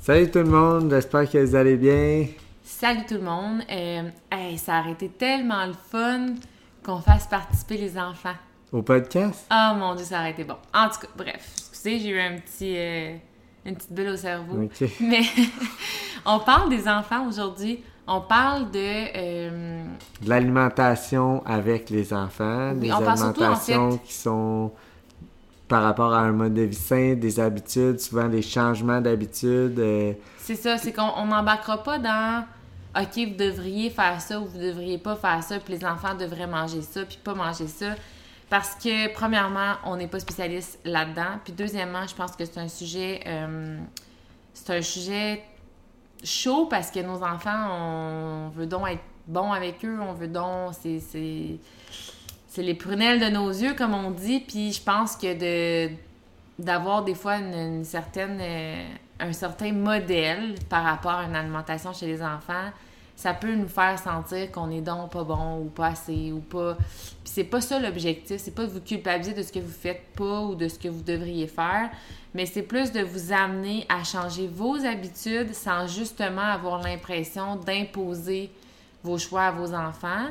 Salut tout le monde, j'espère que vous allez bien. Salut tout le monde. Euh, hey, ça aurait été tellement le fun qu'on fasse participer les enfants. Au podcast? Oh mon dieu, ça aurait été bon. En tout cas, bref, excusez, j'ai eu un petit, euh, une petite bulle au cerveau. Mais on parle des enfants aujourd'hui. On parle de... euh, De l'alimentation avec les enfants, Oui, des on parle surtout, en alimentations fait- qui sont par rapport à un mode de vie sain, des habitudes, souvent des changements d'habitudes. euh, C'est ça, c'est qu'on n'embarquera pas dans OK, vous devriez faire ça ou vous devriez pas faire ça, puis les enfants devraient manger ça, puis pas manger ça. Parce que, premièrement, on n'est pas spécialiste là-dedans. Puis, deuxièmement, je pense que c'est un sujet. euh, c'est un sujet chaud parce que nos enfants, on veut donc être bon avec eux, on veut donc. C'est. C'est- les prunelles de nos yeux, comme on dit. Puis je pense que d'avoir des fois une, euh, un certain modèle par rapport à une alimentation chez les enfants, ça peut nous faire sentir qu'on est donc pas bon ou pas assez ou pas. Puis c'est pas ça l'objectif, c'est pas de vous culpabiliser de ce que vous faites pas ou de ce que vous devriez faire, mais c'est plus de vous amener à changer vos habitudes sans justement avoir l'impression d'imposer vos choix à vos enfants,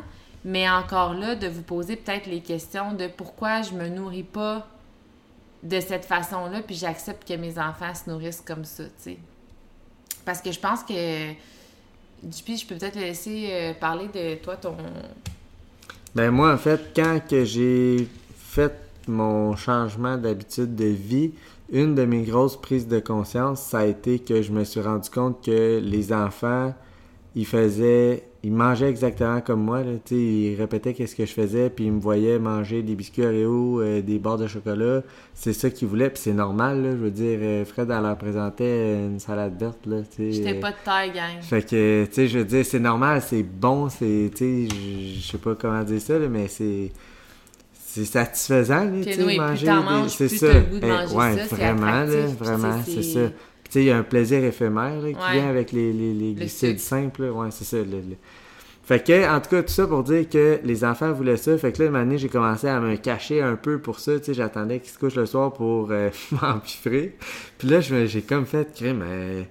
mais encore là de vous poser peut-être les questions de pourquoi je me nourris pas de cette façon-là, puis j'accepte que mes enfants se nourrissent comme ça, tu sais. Parce que je pense que, puis je peux peut-être laisser euh, parler de toi, ton... Ben moi, en fait, quand que j'ai fait mon changement d'habitude de vie, une de mes grosses prises de conscience, ça a été que je me suis rendu compte que les enfants, ils faisaient, ils mangeaient exactement comme moi, là, ils répétaient qu'est-ce que je faisais, puis ils me voyaient manger des biscuits Oreo, euh, des barres de chocolat, c'est ça qu'ils voulaient, puis c'est normal, là, je veux dire, euh, Fred, elle leur présentait une salade verte, là. J'étais euh, pas de taille, gang. fait que, tu sais, je veux dire, c'est normal, c'est bon, c'est, tu sais, je- sais pas comment dire ça, là, mais c'est, c'est satisfaisant, là, tu sais, manger. c'est ça. goût de Eh, ouais, vraiment, là, vraiment, c'est- ça. Puis, tu sais, il y a un plaisir éphémère, là, qui Ouais. vient avec les, les, les glucides sucre. simples, là. ouais, c'est ça. le- le- Fait que, en tout cas, tout ça pour dire que les enfants voulaient ça. Fait que là, une année, j'ai commencé à me cacher un peu pour ça. Tu sais, j'attendais qu'ils se couchent le soir pour euh, m'empiffrer. Puis là, je me- j'ai comme fait, crime, euh,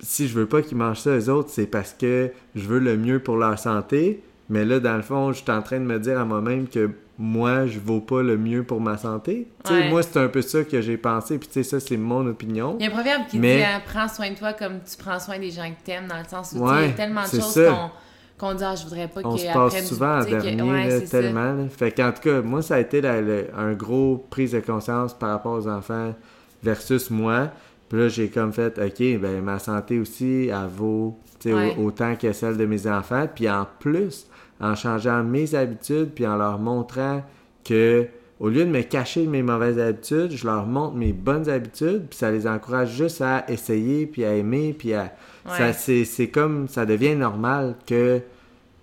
si je veux pas qu'ils mangent ça, eux autres, c'est parce que je veux le mieux pour leur santé. Mais là, dans le fond, je suis en train de me dire à moi-même que moi, je vaux pas le mieux pour ma santé. Ouais. moi, c'est un peu ça que j'ai pensé. Puis, tu sais, ça, c'est mon opinion. Il y a un proverbe qui Mais- dit hein, Prends soin de toi comme tu prends soin des gens que t'aimes », dans le sens où il y a tellement de choses qu'on qu'on dit Ah, je voudrais pas On se passe souvent en sais, que- dernier, ouais, là, tellement. là. Fait qu'en tout cas, moi, ça a été la- le- un gros prise de conscience par rapport aux enfants versus moi. Puis là, j'ai comme fait, OK, ben ma santé aussi, elle vaut autant que celle de mes enfants. Puis en plus, en changeant mes habitudes, puis en leur montrant que au lieu de me cacher mes mauvaises habitudes, je leur montre mes bonnes habitudes, puis ça les encourage juste à essayer, puis à aimer, puis à... Ouais. c'est comme, ça devient normal que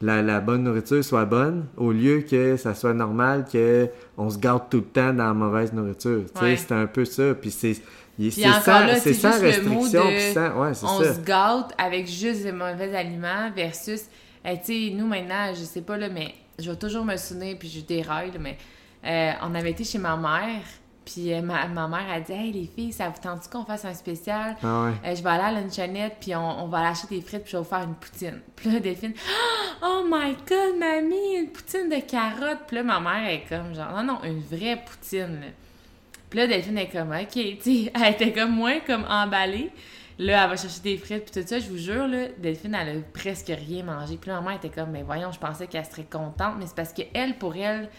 la, la bonne nourriture soit bonne, au lieu que ça soit normal que on se garde tout le temps dans la mauvaise nourriture. Tu sais, Ouais. c'est un peu ça, puis c'est... C'est sans, c'est restriction, de- puis sans... Ouais, c'est on ça. se gâte avec juste des mauvais aliments versus, tu sais, nous maintenant, je sais pas là, mais je vais toujours me souvenir, puis je déraille, là, mais euh, on avait été chez ma mère, puis euh, ma, ma mère a dit, hey les filles, ça vous tente qu'on fasse un spécial? Ah ouais. Euh, je vais aller à luncheonette, puis on, on va aller acheter des frites, puis je vais vous faire une poutine. Puis là, Delphine, oh my god, mamie, une poutine de carottes. Puis là, ma mère est comme, genre, non, non, une vraie poutine. là. Puis là, Delphine est comme, ok, tu elle était comme moins comme emballée. Là, elle va chercher des frites, puis tout ça, je vous jure, là, Delphine, elle a presque rien mangé. Puis là, ma mère était comme, mais voyons, je pensais qu'elle serait contente, mais c'est parce que elle, pour elle,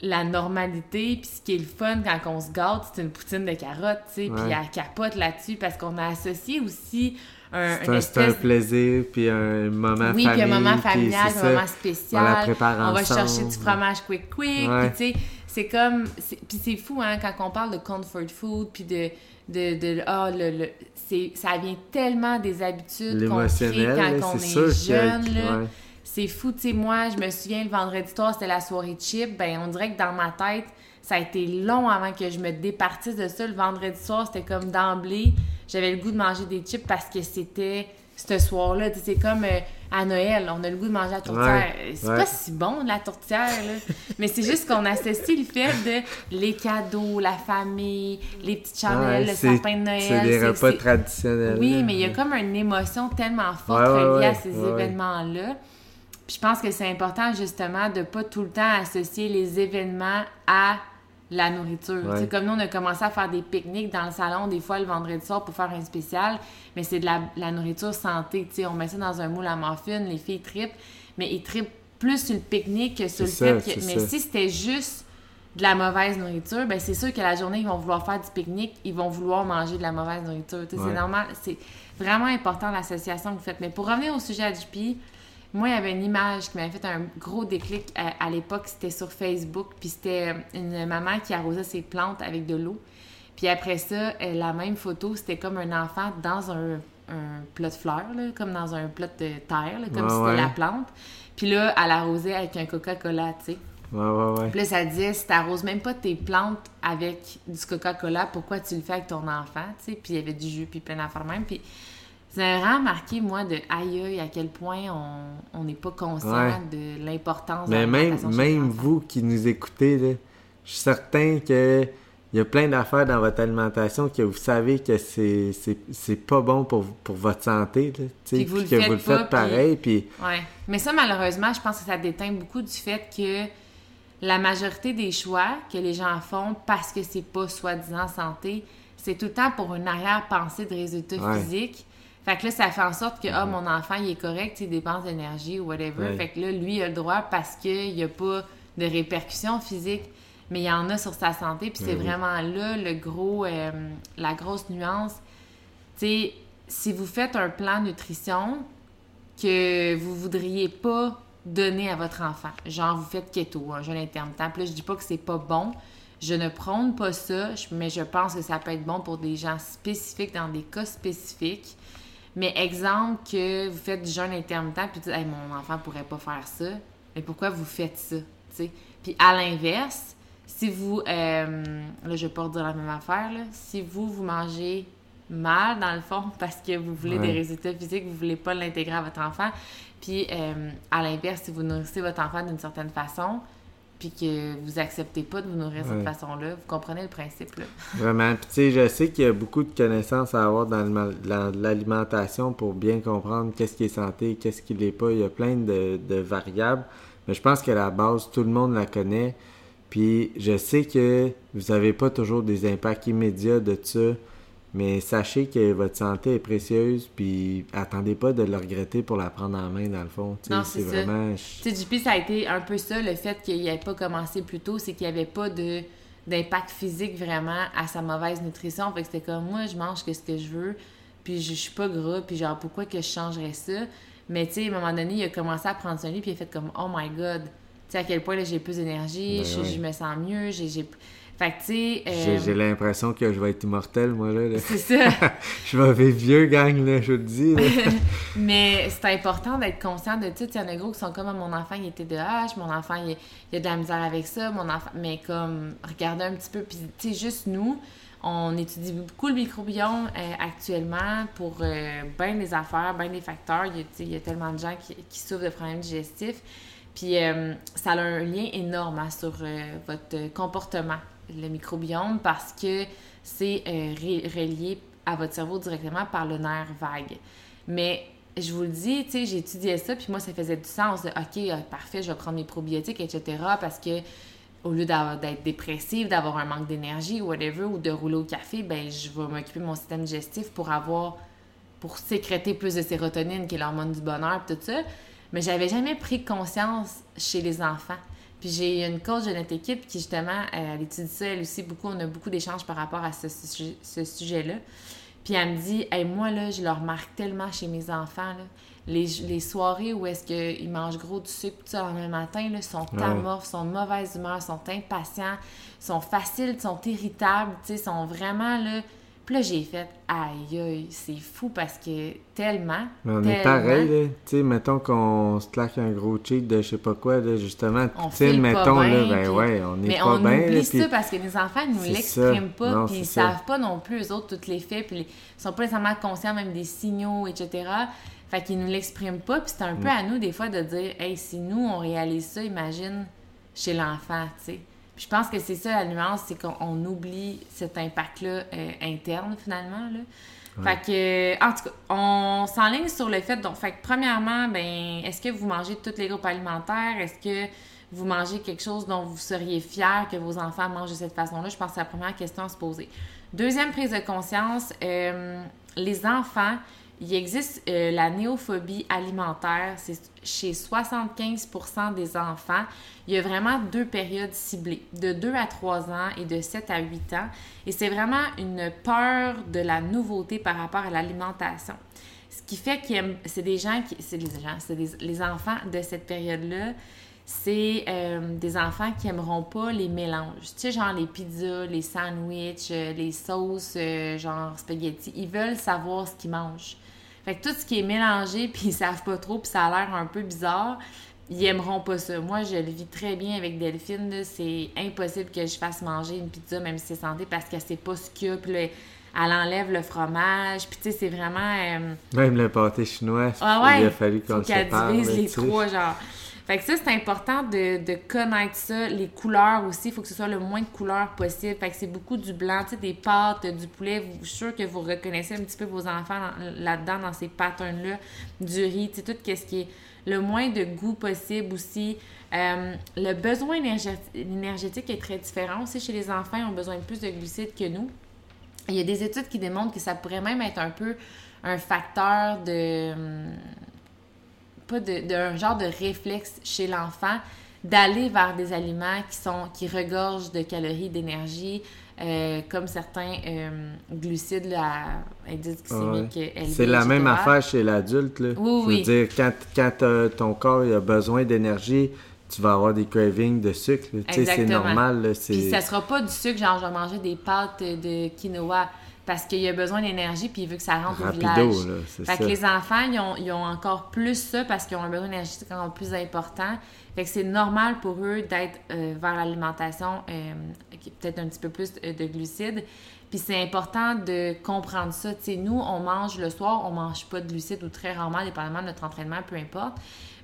la normalité, puis ce qui est le fun quand on se gâte, c'est une poutine de carottes, tu sais, puis elle capote là-dessus parce qu'on a associé aussi un, C'est un, c'est un plaisir, puis un moment oui, familial. puis un moment familial, un moment spécial. On la prépare On va chercher du fromage quick quick. Ouais. Puis tu sais, c'est comme... Puis c'est fou, hein, quand on parle de comfort food, puis de... de, de ah, le, le- c'est, ça vient tellement des habitudes qu'on crée quand on c'est est que- jeune. là. ouais. C'est fou, tu sais, moi, je me souviens, le vendredi soir, c'était la soirée chip. Ben, on dirait que dans ma tête, ça a été long avant que je me départisse de ça. Le vendredi soir, c'était comme d'emblée, j'avais le goût de manger des chips parce que c'était ce soir-là. C'est comme euh, à Noël, on a le goût de manger la tourtière. Ouais, C'est ouais. pas si bon, la tourtière, là. Mais c'est juste qu'on associe le fait de les cadeaux, la famille, les petites chandelles, Ouais, le sapin de Noël. C'est des repas traditionnels. oui, mais il y a comme une émotion tellement forte reliée à ces événements-là. Puis je pense que c'est important justement de pas tout le temps associer les événements à la nourriture. Ouais. Comme nous, on a commencé à faire des pique-niques dans le salon des fois le vendredi soir pour faire un spécial, mais c'est de la, la nourriture santé. On met ça dans un moule à muffin, les filles tripent, mais ils tripent plus sur le pique-nique que sur le ça, fait que... Mais ça. si c'était juste de la mauvaise nourriture, ben c'est sûr que la journée, ils vont vouloir faire du pique-nique, ils vont vouloir manger de la mauvaise nourriture. Ouais. C'est normal, c'est vraiment important l'association que vous faites. Mais pour revenir au sujet à JP, moi, il y avait une image qui m'avait fait un gros déclic à, à l'époque, c'était sur Facebook, puis c'était une maman qui arrosait ses plantes avec de l'eau. Puis après ça, euh, la même photo, c'était comme un enfant dans un, un plat de fleurs, là, comme dans un plat de terre, là, comme Ouais, si c'était ouais. la plante. Puis là, elle arrosait avec un Coca-Cola, tu sais. Ouais, ouais, ouais. Puis là, ça disait, si t'arroses même pas tes plantes avec du Coca-Cola, pourquoi tu le fais avec ton enfant, tu sais? Puis il y avait du jus, puis plein d'affaires même. Puis ça m'a vraiment marqué, moi, de aïe à quel point on n'est pas conscient Ouais. de l'importance de Mais même, les même enfants. vous qui nous écoutez, là, je suis certain que il y a plein d'affaires dans votre alimentation que vous savez que c'est c'est- c'est pas bon pour, pour votre santé, là, Puis que vous puis le que vous le faites pas, pareil, puis Ouais. Mais ça, malheureusement, je pense que ça déteint beaucoup du fait que la majorité des choix que les gens font parce que c'est pas soi-disant santé, c'est tout le temps pour une arrière-pensée de résultats Ouais. physiques. Fait que là, ça fait en sorte que, ah, mon enfant, il est correct, il dépense d'énergie ou whatever. Fait que là, lui, il a le droit parce qu'il n'y a pas de répercussions physiques, mais il y en a sur sa santé. Puis c'est oui. vraiment là le gros, euh, la grosse nuance. Tu sais, si vous faites un plan nutrition, que vous voudriez pas donner à votre enfant. Genre, vous faites keto, un jeûne intermittent. Puis là, je dis pas que c'est pas bon. Je ne prône pas ça, mais je pense que ça peut être bon pour des gens spécifiques, dans des cas spécifiques. Mais exemple que vous faites du jeûne intermittent, puis vous dites, Hey, mon enfant pourrait pas faire ça. Mais pourquoi vous faites ça? Puis à l'inverse, si vous, euh, là, je vais pas redire la même affaire, là. si vous, vous mangez mal, dans le fond, parce que vous voulez des résultats physiques, vous voulez pas l'intégrer à votre enfant, puis euh, à l'inverse, si vous nourrissez votre enfant d'une certaine façon, puis que vous acceptez pas de vous nourrir de cette façon-là, vous comprenez le principe, là. Vraiment. Puis, tu sais, je sais qu'il y a beaucoup de connaissances à avoir dans l'alimentation pour bien comprendre qu'est-ce qui est santé, qu'est-ce qui l'est pas. Il y a plein de, de variables. Mais je pense que la base, tout le monde la connaît. Puis, je sais que vous n'avez pas toujours des impacts immédiats de ça. Mais sachez que votre santé est précieuse. Puis, attendez pas de le regretter pour la prendre en main, dans le fond. Non, c'est ça. vraiment. Tu sais, JP, ça a été un peu ça, le fait qu'il n'ait pas commencé plus tôt, c'est qu'il n'y avait pas de d'impact physique vraiment à sa mauvaise nutrition. Fait que c'était comme, moi, je mange que ce que je veux, puis je, je suis pas gras, puis genre, pourquoi que je changerais ça? Mais tu sais, à un moment donné, il a commencé à prendre son lit, puis il a fait comme, oh my god, tu sais, à quel point là, j'ai plus d'énergie, Ben je, me sens mieux, j'ai... j'ai- Fait que tu sais... J'ai euh, j'ai l'impression que je vais être immortel, moi, là. là. c'est ça. je vais vivre vieux, gang, là, je le dis. Mais c'est important d'être conscient de tout. Il y en a gros qui sont comme Ah, mon enfant, il était de H, mon enfant, il, il a de la misère avec ça, mon enfant. Mais comme, regardez un petit peu. Puis, tu sais, juste nous, on étudie beaucoup le microbiome euh, actuellement pour euh, bien des affaires, bien des facteurs. Il y a, tu sais, il y a tellement de gens qui, qui souffrent de problèmes digestifs. Puis, ça a un lien énorme hein, sur votre comportement, le microbiome, parce que c'est euh, relié à votre cerveau directement par le nerf vague. Mais je vous le dis, tu sais, étudié ça, puis moi, ça faisait du sens de, OK, euh, parfait, je vais prendre mes probiotiques, etc., parce que au lieu d'être dépressive, d'avoir un manque d'énergie, whatever, ou de rouler au café, ben je vais m'occuper de mon système digestif pour avoir, pour sécréter plus de sérotonine, qui est l'hormone du bonheur, tout ça. Mais j'avais jamais pris conscience chez les enfants. Puis j'ai une coach de notre équipe qui, justement, euh, elle étudie ça, elle aussi, beaucoup. On a beaucoup d'échanges par rapport à ce, sujet- ce sujet-là. Puis elle me dit, hey, moi, là, je le remarque tellement chez mes enfants, là. Les, les soirées où est-ce qu'ils mangent gros du sucre tout ça le même matin, là, sont Ouais. amorphes, sont de mauvaise humeur, sont impatients, sont faciles, sont irritables, tu sais, sont vraiment, là... Puis là, j'ai fait, aïe, aïe, c'est fou parce que tellement, Mais on est pareil, là. Tu sais, mettons qu'on se claque un gros cheat de je sais pas quoi, là, justement. On Tu sais, file pas mettons, là, bien, ben puis- ouais, on est Mais pas on bien, oublie là, ça puis- parce que les enfants ne nous l'expriment ça. pas, Non, puis ils ça. savent pas non plus, eux autres, tous les faits, puis ils sont pas nécessairement conscients même des signaux, etc. Fait qu'ils nous l'expriment pas, puis c'est un Mm. peu à nous, des fois, de dire « Hey, si nous, on réalise ça, imagine chez l'enfant, tu sais. » Puis je pense que c'est ça la nuance, c'est qu'on on oublie cet impact-là euh, interne, finalement, là. Fait que, en tout cas, on s'enligne sur le fait, donc, fait que premièrement, ben, est-ce que vous mangez tous les groupes alimentaires? Est-ce que vous mangez quelque chose dont vous seriez fier que vos enfants mangent de cette façon-là? Je pense que c'est la première question à se poser. Deuxième prise de conscience, euh, les enfants, il existe euh, la néophobie alimentaire. C'est chez 75 des enfants. Il y a vraiment deux périodes ciblées, de 2 à 3 ans et de 7 à 8 ans. Et c'est vraiment une peur de la nouveauté par rapport à l'alimentation. Ce qui fait que c'est des gens qui. C'est les gens, c'est les enfants de cette période-là. C'est euh, des enfants qui aimeront pas les mélanges. Tu sais, genre les pizzas, les sandwichs, euh, les sauces, genre spaghetti. Ils veulent savoir ce qu'ils mangent. Fait que tout ce qui est mélangé, puis ils savent pas trop, puis ça a l'air un peu bizarre, ils aimeront pas ça. Moi, je le vis très bien avec Delphine. C'est impossible que je fasse manger une pizza, même si c'est santé, parce qu'elle sait pas ce qu'il y a. elle enlève le fromage. Puis tu sais, c'est vraiment... euh, Même le pâté chinois, ah ouais, il a fallu qu'on qu'elle divise les tu sais. trois, genre. Fait que ça, c'est important de, de connaître ça. Les couleurs aussi, il faut que ce soit le moins de couleurs possible. Fait que c'est beaucoup du blanc, tu sais, des pâtes, du poulet. Vous- Je suis sûre que vous reconnaissez un petit peu vos enfants dans- là-dedans, dans ces patterns-là. Du riz, tu sais, tout ce qui est le moins de goût possible aussi. Euh, le besoin énergé- énergétique est très différent aussi chez les enfants. Ils ont besoin de plus de glucides que nous. Il y a des études qui démontrent que ça pourrait même être un peu un facteur de. hum, pas de, d'un genre de réflexe chez l'enfant d'aller vers des aliments qui sont qui regorgent de calories, d'énergie, euh, comme certains euh, glucides là, à indice glycémique élevé, C'est la etc. même affaire chez l'adulte. Oui, Je veux dire, quand, quand euh, ton corps il a besoin d'énergie, tu vas avoir des cravings de sucre. c'est normal. là, Puis ça sera pas du sucre, genre je vais manger des pâtes de quinoa parce qu'il a besoin d'énergie puis il veut que ça rentre au village. là, Fait ça. que les enfants, ils ont, ils ont encore plus ça parce qu'ils ont un besoin énergétique encore plus important. Fait que c'est normal pour eux d'être euh, vers l'alimentation euh, qui est peut-être un petit peu plus euh, de glucides. Puis c'est important de comprendre ça. Tu sais, nous, on mange le soir, on mange pas de glucides ou très rarement, dépendamment de notre entraînement, peu importe.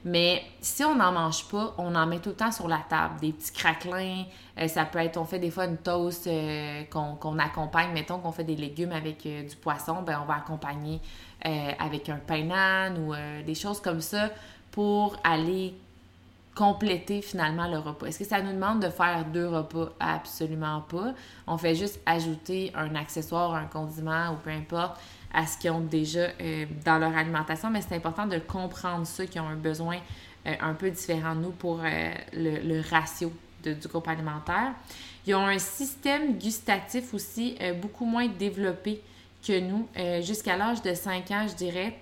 Mais si on n'en mange pas, on en met tout le temps sur la table. Des petits craquelins, euh, ça peut être, on fait des fois une toast euh, qu'on accompagne, mettons qu'on fait des légumes avec euh, du poisson, ben on va accompagner avec un pain ou des choses comme ça pour aller compléter finalement le repas? Est-ce que ça nous demande de faire deux repas? Absolument pas. On fait juste ajouter un accessoire, un condiment ou peu importe à ce qu'ils ont déjà euh, dans leur alimentation, mais c'est important de comprendre ceux qui ont un besoin euh, un peu différent de nous pour euh, le, ratio du groupe alimentaire. Ils ont un système gustatif aussi beaucoup moins développé que nous. Jusqu'à l'âge de 5 ans, je dirais,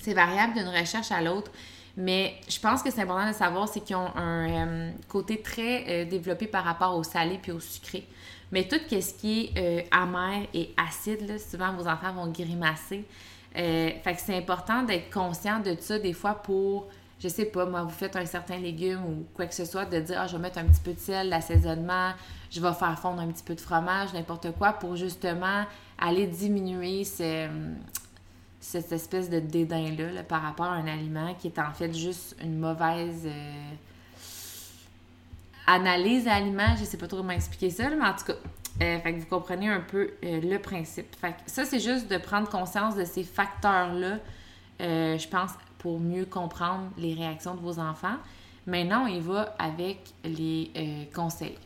c'est variable d'une recherche à l'autre, mais je pense que c'est important de savoir, c'est qu'ils ont un euh, côté très euh, développé par rapport au salé puis au sucré. Mais tout ce qui est euh, amer et acide, là, souvent vos enfants vont grimacer. Fait que c'est important d'être conscient de ça des fois pour, je sais pas, moi, vous faites un certain légume ou quoi que ce soit, de dire, ah, je vais mettre un petit peu de sel, l'assaisonnement, je vais faire fondre un petit peu de fromage, n'importe quoi, pour justement aller diminuer ce, cette espèce de dédain-là là, par rapport à un aliment qui est en fait juste une mauvaise euh, analyse d'aliment. Je sais pas trop comment expliquer ça, mais en tout cas, euh, fait que vous comprenez un peu euh, le principe. Fait que ça, c'est juste de prendre conscience de ces facteurs-là, je pense, pour mieux comprendre les réactions de vos enfants. Maintenant, on y va avec les conseils.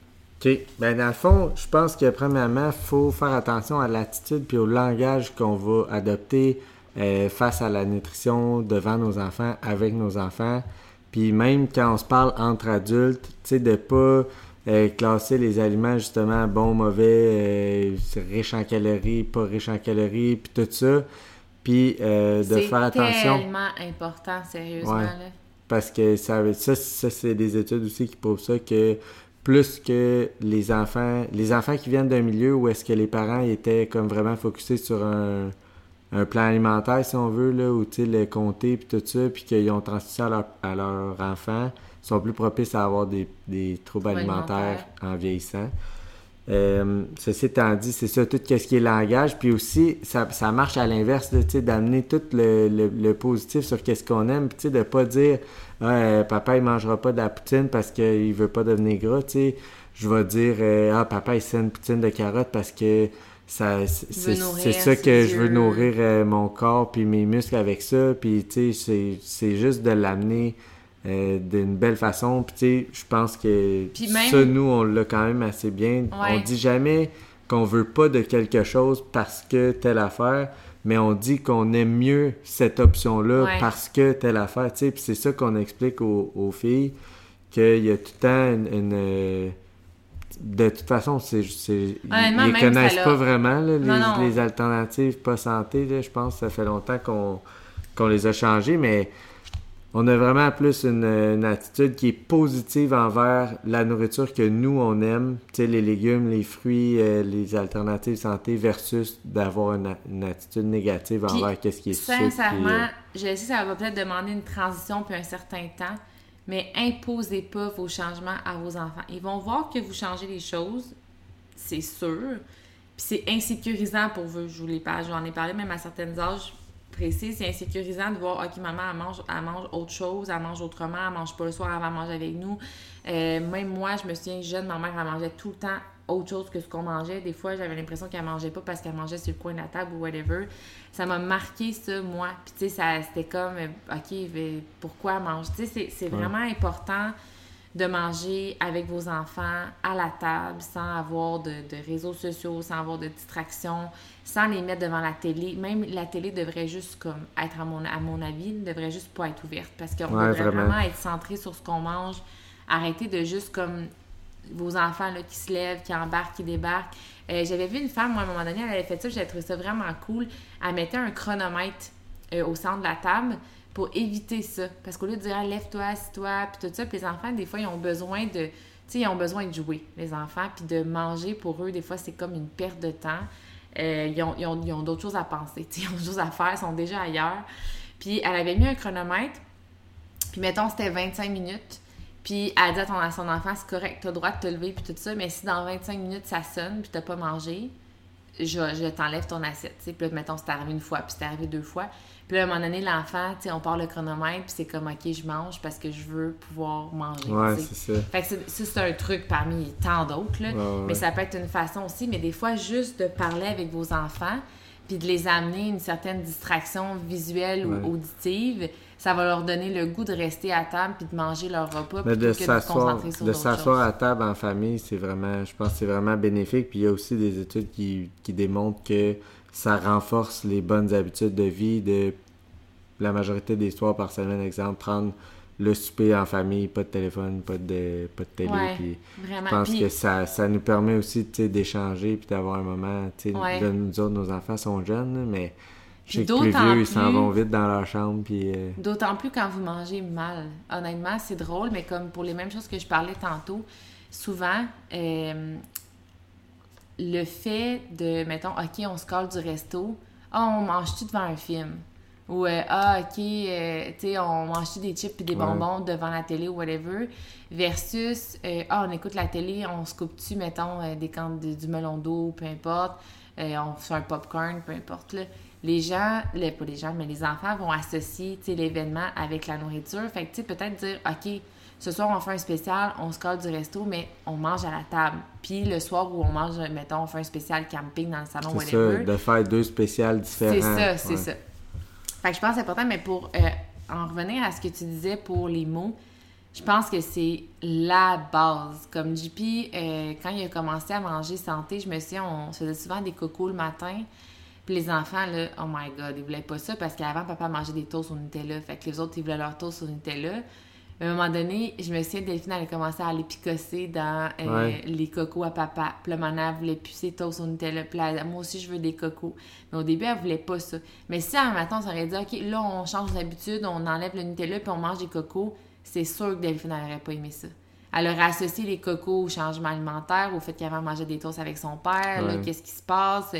OK. Ben, dans le fond, je pense que premièrement, il faut faire attention à l'attitude puis au langage qu'on va adopter euh, face à la nutrition devant nos enfants, avec nos enfants. Puis même quand on se parle entre adultes, tu sais, de pas euh, classer les aliments justement bons, mauvais, euh, riches en calories, pas riches en calories, puis tout ça. Puis euh, de faire attention. C'est tellement important, sérieusement. Là. Parce que ça, ça, ça c'est des études aussi qui prouvent ça que plus que les enfants, les enfants qui viennent d'un milieu où est-ce que les parents étaient comme vraiment focusés sur un, un plan alimentaire, si on veut, là, où le compter puis tout ça, puis qu'ils ont transmis ça à leur, à leur enfant, sont plus propices à avoir des, des troubles alimentaires en vieillissant. Euh, ceci étant dit, c'est ça, tout ce qui est langage. Puis aussi, ça, ça marche à l'inverse, d'amener tout le, le, positif sur qu'est-ce qu'on aime. Puis de pas dire ah, papa, il mangera pas de la poutine parce qu'il veut pas devenir gras. Je vais dire euh, Ah, papa, il sait une poutine de carottes parce que ça c'est ça que je veux nourrir euh, mon corps puis mes muscles avec ça. Puis, tu sais, c'est juste de l'amener euh, d'une belle façon. Puis, tu sais, je pense que ça, nous, on l'a quand même assez bien. On dit jamais qu'on veut pas de quelque chose parce que telle affaire, mais on dit qu'on aime mieux cette option-là parce que telle affaire, tu sais. Puis c'est ça qu'on explique aux, filles, qu'il y a tout le temps une... Euh, de toute façon, c'est, ils ne connaissent pas vraiment les, alternatives pas santé. je pense que ça fait longtemps qu'on, qu'on les a changées, mais on a vraiment plus une, attitude qui est positive envers la nourriture que nous, on aime, tu sais, les légumes, les fruits, euh, les alternatives santé, versus d'avoir une, attitude négative envers qu'est-ce qui est Sincèrement, euh, je sais que ça va peut-être demander une transition puis un certain temps, mais imposez pas vos changements à vos enfants. Ils vont voir que vous changez les choses, c'est sûr, puis c'est insécurisant pour vous. Je vous l'ai pas, j'en ai parlé même à certains âges c'est insécurisant de voir, OK, maman, elle mange, elle mange autre chose, elle mange autrement, elle mange pas le soir, elle va manger avec nous. Euh, même moi, je me souviens jeune, ma mère, elle mangeait tout le temps autre chose que ce qu'on mangeait. Des fois, j'avais l'impression qu'elle mangeait pas parce qu'elle mangeait sur le coin de la table ou whatever. Ça m'a marqué, ça, moi. Puis, tu sais, c'était comme, euh, OK, mais pourquoi manger? Tu sais, c'est vraiment important de manger avec vos enfants à la table sans avoir de, réseaux sociaux, sans avoir de distractions, sans les mettre devant la télé. Même la télé devrait juste comme être, à mon, à mon avis, ne devrait juste pas être ouverte parce qu'on devrait vraiment. être centré sur ce qu'on mange. Arrêter de juste comme vos enfants là, qui se lèvent, qui embarquent, qui débarquent. Euh, j'avais vu une femme, moi, à un moment donné, elle avait fait ça, j'avais trouvé ça vraiment cool. Elle mettait un chronomètre euh, au centre de la table pour éviter ça. Parce qu'au lieu de dire lève-toi, assis-toi, puis tout ça, puis les enfants, des fois, ils ont besoin de. Tu sais, ils ont besoin de jouer, les enfants, puis de manger pour eux, des fois, c'est comme une perte de temps. Euh, ils ont, ils ont, ils ont d'autres choses à penser, ils ont d'autres choses à faire, ils sont déjà ailleurs. Puis elle avait mis un chronomètre, puis mettons, c'était 25 minutes. Puis elle dit à, son enfant, c'est correct, t'as le droit de te lever, puis tout ça, mais si dans 25 minutes ça sonne, puis t'as pas mangé, je, je t'enlève ton assiette. Puis là, mettons, c'est arrivé une fois, puis c'est arrivé deux fois. Puis là, à un moment donné, l'enfant, on part le chronomètre, puis c'est comme, OK, je mange parce que je veux pouvoir manger. Ouais, c'est ça. Fait que ça, c'est un truc parmi tant d'autres, là. Mais ça peut être une façon aussi. Mais des fois, juste de parler avec vos enfants, puis de les amener une certaine distraction visuelle ou auditive, ça va leur donner le goût de rester à table puis de manger leur repas plutôt de que de se concentrer sur De s'asseoir à table en famille, c'est vraiment, je pense que c'est vraiment bénéfique. Puis il y a aussi des études qui, qui démontrent que ça renforce les bonnes habitudes de vie de la majorité des soirs par semaine, exemple, prendre le souper en famille, pas de téléphone, pas de, pas de télé. puis je pense que ça, ça nous permet aussi d'échanger puis d'avoir un moment. Ouais. nous autres, nos enfants sont jeunes, mais je sais que plus vieux, ils s'en vont vite dans leur chambre. Puis, euh, D'autant plus quand vous mangez mal. Honnêtement, c'est drôle, mais comme pour les mêmes choses que je parlais tantôt, souvent, euh, le fait de, mettons, OK, on se colle du resto, ah, on mange-tu devant un film? Ou, euh, ah, OK, euh, tu sais, on mange-tu des chips et des bonbons devant la télé ou whatever? Versus, euh, ah, on écoute la télé, on se coupe-tu, mettons, des cannes du melon d'eau, peu importe, on fait un popcorn, peu importe, là. Les gens, les, pas les gens, mais les enfants vont associer, tu sais, l'événement avec la nourriture. Fait que, tu sais, peut-être dire, OK, ce soir, on fait un spécial, on se colle du resto, mais on mange à la table. Puis le soir où on mange, mettons, on fait un spécial camping dans le salon, C'est ça, de faire deux spéciales différents. C'est ça, c'est ça. Fait que je pense que c'est important, mais pour euh, en revenir à ce que tu disais pour les mots, je pense que c'est la base. Comme JP, euh, quand il a commencé à manger santé, je me souviens, on faisait souvent des cocos le matin. Puis les enfants, là, oh my god, ils voulaient pas ça parce qu'avant, papa mangeait des toasts au Nutella. Fait que les autres, ils voulaient leur toast au Nutella. À un moment donné, je me souviens, Delphine, elle a commencé à aller picosser dans euh, Ouais. les cocos à papa. Puis là, maintenant, elle voulait pucer toast au Nutella. Puis là, moi aussi, je veux des cocos. Mais au début, elle voulait pas ça. Mais si un matin, on s'aurait dit, OK, là, on change d'habitude, on enlève le Nutella, puis on mange des cocos, c'est sûr que Delphine, elle aurait pas aimé ça. Elle aurait associé les cocos au changement alimentaire, au fait qu'avant, elle mangeait des toasts avec son père, là, Ouais. qu'est-ce qui se passe?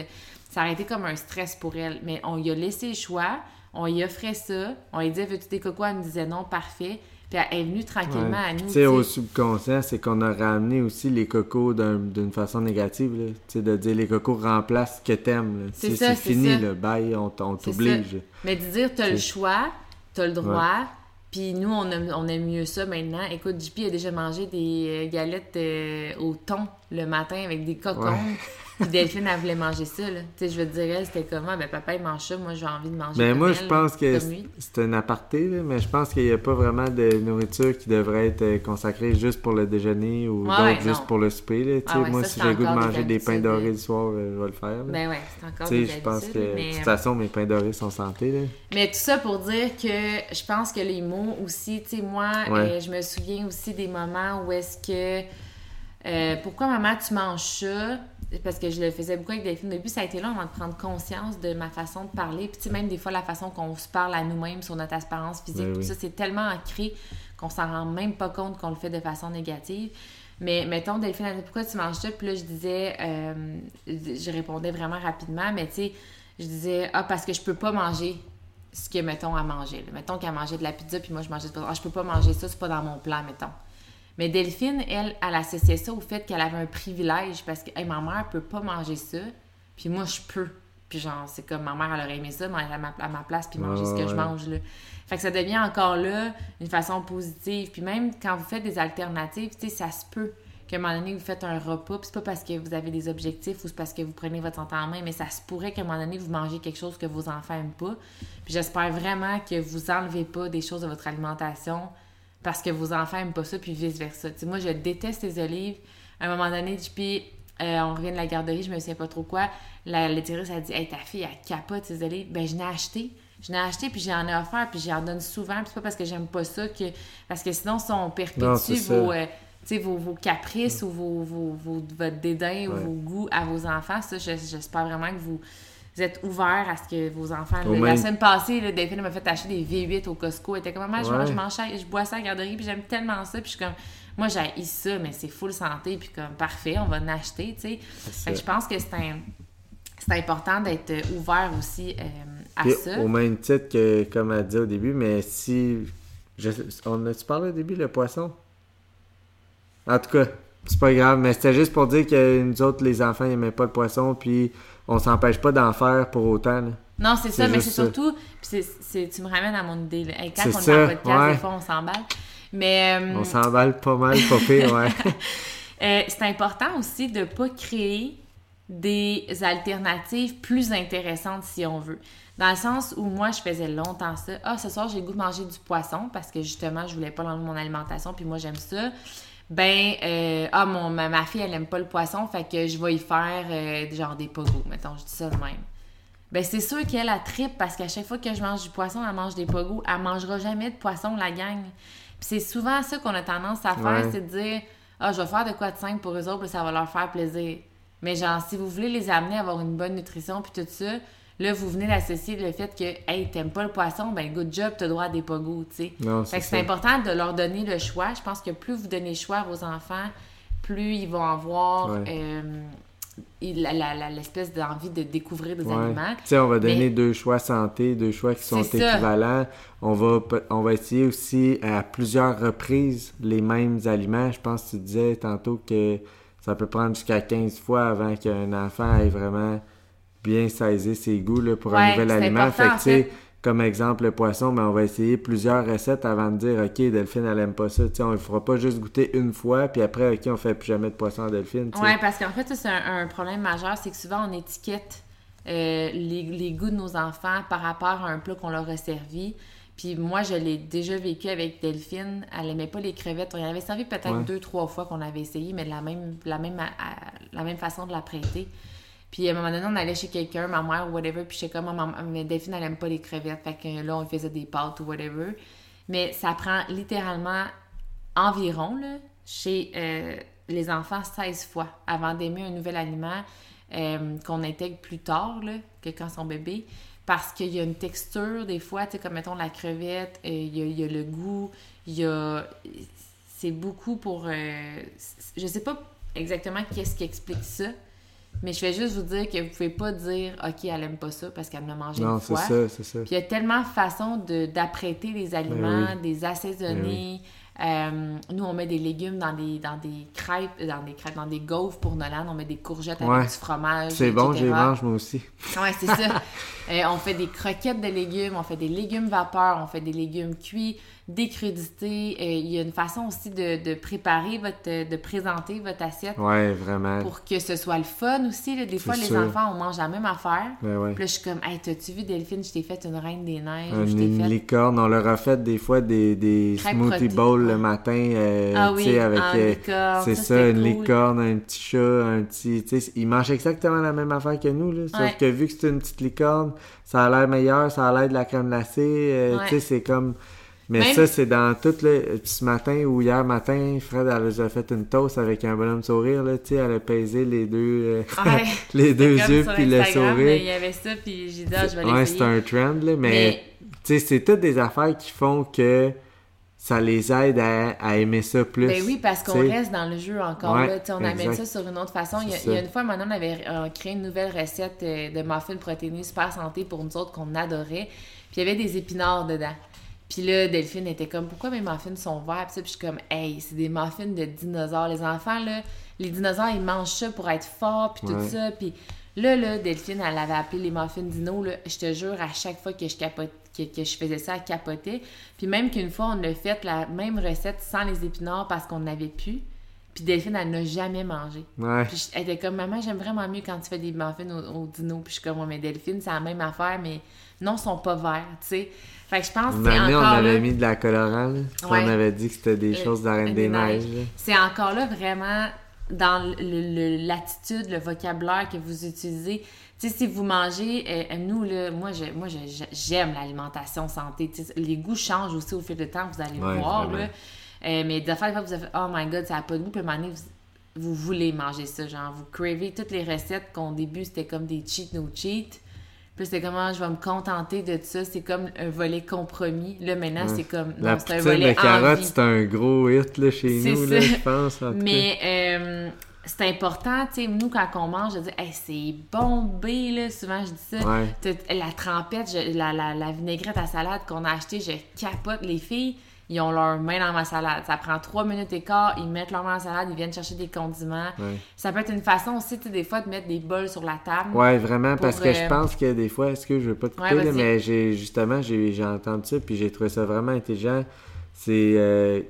Ça aurait été comme un stress pour elle. Mais on lui a laissé le choix, on lui offrait ça, on lui disait, veux-tu des cocos? Elle me disait non, parfait. Puis elle est venue tranquillement à nous. Tu sais, au subconscient, c'est qu'on a ramené aussi les cocos d'un- d'une façon négative. Tu sais, de dire les cocos remplacent ce que t'aimes. C'est fini, ça. le bail, on, t'oblige. Mais de dire, t'as le choix, t'as le droit, puis nous, on aime, on aime mieux ça maintenant. Écoute, JP a déjà mangé des euh, galettes euh, au thon le matin avec des. Ouais. Puis Delphine, elle voulait manger ça, là. Tu sais, je veux te dire, elle, c'était comment? Ben, papa, il mange ça, moi, j'ai envie de manger Mais comme moi, elle, je pense que c'est un aparté, là, mais je pense qu'il n'y a pas vraiment de nourriture qui devrait être euh, consacrée juste pour le déjeuner ou Ouais, d'autres ouais, juste non. pour le souper. là. Tu Ah sais, ouais, moi, ça, si j'ai goût de des manger des pains dorés le soir, euh, je vais le faire. là. Ben ouais, c'est encore Tu sais, des je pense que mais, de toute euh, façon, mes pains dorés sont santé. Là. Mais tout ça pour dire que je pense que les mots aussi, tu sais, moi, euh, je me souviens aussi des moments où est-ce que. euh, pourquoi maman, tu manges ça? Parce que je le faisais beaucoup avec Delphine. Au début, ça a été long avant de prendre conscience de ma façon de parler. Puis, tu sais, même des fois, la façon qu'on se parle à nous-mêmes sur notre apparence physique, Ben tout oui. ça, c'est tellement ancré qu'on s'en rend même pas compte qu'on le fait de façon négative. Mais mettons, Delphine, pourquoi tu manges ça? Puis là, je disais, euh, je répondais vraiment rapidement, mais tu sais, je disais, ah, parce que je peux pas manger ce que, mettons, à manger. là. Mettons qu'elle mangeait de la pizza, puis moi, je mangeais de Ah, je peux pas manger ça, c'est pas dans mon plan, mettons. Mais Delphine, elle, elle associait ça au fait qu'elle avait un privilège parce que hey, ma mère peut pas manger ça, puis moi, je peux. Puis genre, c'est comme ma mère, elle aurait aimé ça, mais à ma, à ma place, puis manger ce que Ouais, je mange, là. Fait que ça devient encore là une façon positive. Puis même quand vous faites des alternatives, tu sais, ça se peut qu'à un moment donné, vous faites un repas, puis c'est pas parce que vous avez des objectifs ou c'est parce que vous prenez votre santé en main, mais ça se pourrait qu'à un moment donné, vous mangez quelque chose que vos enfants aiment pas. Puis j'espère vraiment que vous enlevez pas des choses de votre alimentation parce que vos enfants aiment pas ça, puis vice-versa. Tu sais, moi, je déteste les olives. À un moment donné, puis euh, on revient de la garderie, je me souviens pas trop quoi. La laiteuse a dit Hey, ta fille, elle capote ces olives. Ben, je n'ai acheté. Je n'ai acheté, puis j'en ai offert, puis j'en donne souvent. Puis c'est pas parce que j'aime pas ça que. Parce que sinon, si on perpétue vos, euh, vos, vos caprices ou vos, vos, vos- votre dédain ou vos goûts à vos enfants, ça, je- j'espère vraiment que vous. Vous êtes ouverts à ce que vos enfants. La semaine passée, là, Delphine m'a fait acheter des V8 au Costco. Elle était comme, maman, je, Ouais. je mange je bois ça à la garderie, puis j'aime tellement ça. Puis je suis comme, moi, j'ai ça, mais c'est full santé, puis comme, parfait, on va en acheter, tu sais. Je pense que c'est un. C'est important d'être ouvert aussi euh, à Puis, ça. au même titre que, comme elle dit au début, mais si. je- on a-tu parlé au début, le poisson? En tout cas, c'est pas grave, mais c'était juste pour dire que nous autres, les enfants, ils aimaient pas le poisson, puis on s'empêche pas d'en faire pour autant. là. Non, c'est ça, mais c'est surtout. puis c'est- c'est- tu me ramènes à mon idée. Là. Hey, quand C'est on est en podcast, ouais. des fois, on s'emballe. Mais euh, On s'emballe pas mal, pas pire, ouais. euh, c'est important aussi de ne pas créer des alternatives plus intéressantes si on veut. Dans le sens où moi, je faisais longtemps ça. Ah, ce soir, j'ai le goût de manger du poisson parce que justement, je voulais pas l'enlever de mon alimentation, puis moi, j'aime ça. Ben, euh, ah, mon, ma, ma fille, elle aime pas le poisson, fait que je vais y faire euh, genre des pogos, mettons, je dis ça de même. Ben, c'est sûr qu'elle a tripe parce qu'à chaque fois que je mange du poisson, elle mange des pogos. Elle mangera jamais de poisson, la gang. Puis c'est souvent ça qu'on a tendance à faire, Ouais. c'est de dire Ah, je vais faire de quoi de simple pour eux autres, puis ça va leur faire plaisir. Mais genre, si vous voulez les amener à avoir une bonne nutrition, puis tout ça, là, vous venez d'associer le fait que, hey, t'aimes pas le poisson, ben, good job, t'as droit à des pogos, tu sais. C'est que c'est ça. important de leur donner le choix. Je pense que plus vous donnez le choix à vos enfants, plus ils vont avoir Ouais. euh, l'espèce d'envie de découvrir des Ouais. aliments. Tu sais, on va donner Mais- deux choix santé, deux choix qui sont ça. équivalents. On va, on va essayer aussi à plusieurs reprises les mêmes aliments. Je pense que tu disais tantôt que ça peut prendre jusqu'à 15 fois avant qu'un enfant ait vraiment bien saisi ses goûts là, pour un nouvel aliment. important, Fait que, comme exemple, le poisson, ben, on va essayer plusieurs recettes avant de dire, OK, Delphine, elle aime pas ça. Tu sais, on ne fera pas juste goûter une fois, puis après, OK, on fait plus jamais de poisson à Delphine. Oui, parce qu'en fait, c'est un, un problème majeur, c'est que souvent, on étiquette euh, les, les goûts de nos enfants par rapport à un plat qu'on leur a servi. Puis moi, je l'ai déjà vécu avec Delphine. Elle aimait pas les crevettes. On y avait servi peut-être Ouais. deux, trois fois qu'on avait essayé, mais de la même, la même, à- à- la même façon de la prêter. Puis à un moment donné, on allait chez quelqu'un, ma mère ou whatever, puis j'étais comme, Ah, maman, mais Delphine, elle pas les crevettes. Fait que là, on faisait des pâtes ou whatever. Mais ça prend littéralement environ, là, chez euh, les enfants, 16 fois avant d'aimer un nouvel aliment euh, qu'on intègre plus tard là, que quand ils sont bébés. Parce qu'il y a une texture, des fois, tu sais, comme mettons la crevette, euh, il, y y a le goût, il y a. C'est beaucoup pour. je sais pas exactement qu'est-ce qui explique ça, mais je vais juste vous dire que vous pouvez pas dire, OK, elle aime pas ça parce qu'elle me mangé Non, une c'est fois. ça, c'est ça. Puis il y a tellement de façons d'apprêter les aliments, Ben des assaisonner. Euh, nous, on met des légumes dans des, dans des crêpes, dans des crêpes, dans des gaufres pour Nolan. On met des courgettes Ouais. avec du fromage. C'est bon, je les mange moi aussi. Ouais, c'est ça. Euh, on fait des croquettes de légumes, on fait des légumes vapeur, on fait des légumes cuits, des crudités. Euh, il y a une façon aussi de, de préparer votre, de présenter votre assiette Ouais, vraiment. pour que ce soit le fun aussi. là. Des fois, les enfants, on mange la même affaire. Ben ouais. Puis là, je suis comme, hey, t'as-tu vu Delphine, je t'ai fait une reine des neiges. Une, je t'ai une fait... licorne, on leur a fait des fois des, smoothie bowls le matin, euh, Ah oui, avec, euh, licorne, c'est ça, une cool. licorne, un petit chat, un petit, ils mangent exactement la même affaire que nous, là, sauf Ouais. que vu que c'est une petite licorne, ça a l'air meilleur, ça a l'air de la crème glacée, euh, Ouais. tu sais, c'est comme, mais Même- ça, c'est dans tout, là, ce matin ou hier matin, Fred, elle a fait une toast avec un bonhomme sourire, là, tu sais, elle a pesé les deux, euh, Ouais. les deux yeux puis le sourire. mais Il y avait ça, puis j'ai dit, ah, je vais Ouais, c'est un trend, là, mais, Mais- tu sais, c'est toutes des affaires qui font que ça les aide à, à aimer ça plus. Ben oui, parce qu'on reste dans le jeu encore Ouais, là. Tu sais, on amène ça sur une autre façon. Il y, a, C'est il y a ça. une fois, maintenant, on avait euh, créé une nouvelle recette euh, de muffins protéinés super santé pour nous autres qu'on adorait. Puis il y avait des épinards dedans. Puis là, Delphine était comme, pourquoi mes muffins sont verts? Puis ça, puis je suis comme, hey, c'est des muffins de dinosaures. Les enfants, là, les dinosaures, ils mangent ça pour être forts, puis tout ça. Puis là, là, Delphine, elle avait appelé les muffins dino, là. Je te jure, à chaque fois que je capote, que, que je faisais ça, elle capotait. Puis même qu'une fois, on a fait la même recette sans les épinards parce qu'on n'avait plus. Puis Delphine, elle n'a jamais mangé. Ouais. Puis elle était comme, maman, j'aime vraiment mieux quand tu fais des muffins au, au dino. Puis je suis comme, ouais, mais Delphine, c'est la même affaire, mais non, ils sont pas verts, tu sais. Fait que je pense que c'est on avait là, mis de la colorant, là. Puis Ouais. On avait dit que c'était des Euh, choses de la Reine des des Neiges, c'est encore là vraiment dans l'attitude, le, vocabulaire que vous utilisez. Tu sais, si vous mangez, euh, nous, là, moi, je, moi j'aime l'alimentation santé. Tu sais, les goûts changent aussi au fil du temps, vous allez Ouais, voir. Là. Euh, mais des fois, vous avez fait, oh my god, ça n'a pas de goût. Puis à un moment donné, vous, vous voulez manger ça. Genre, vous cravez toutes les recettes qu'au début, c'était comme des cheat, no cheat. Puis c'était comment je vais me contenter de ça. C'est comme un volet compromis. Là, maintenant, Ouais. c'est comme. La non, c'est un volet carottes, envie. c'est un gros hit, là, chez nous, là, je pense, en. Mais euh, c'est important, tu sais, nous, quand on mange, de dire, hey, c'est bombé, là. Souvent, je dis ça. Ouais. La trempette, je- la, la, la vinaigrette à salade qu'on a acheté, je capote. Les filles, ils ont leurs mains dans ma salade. Ça prend trois minutes et quart, ils mettent leurs mains dans la salade, ils viennent chercher des condiments. Ça peut être une façon aussi, tu sais, des fois, de mettre des bols sur la table. Ouais, vraiment, parce que euh, je pense que des fois, est-ce que je veux pas te Ouais, couper, là, mais j'ai justement, j'ai entendu ça, puis j'ai trouvé ça vraiment intelligent. C'est euh,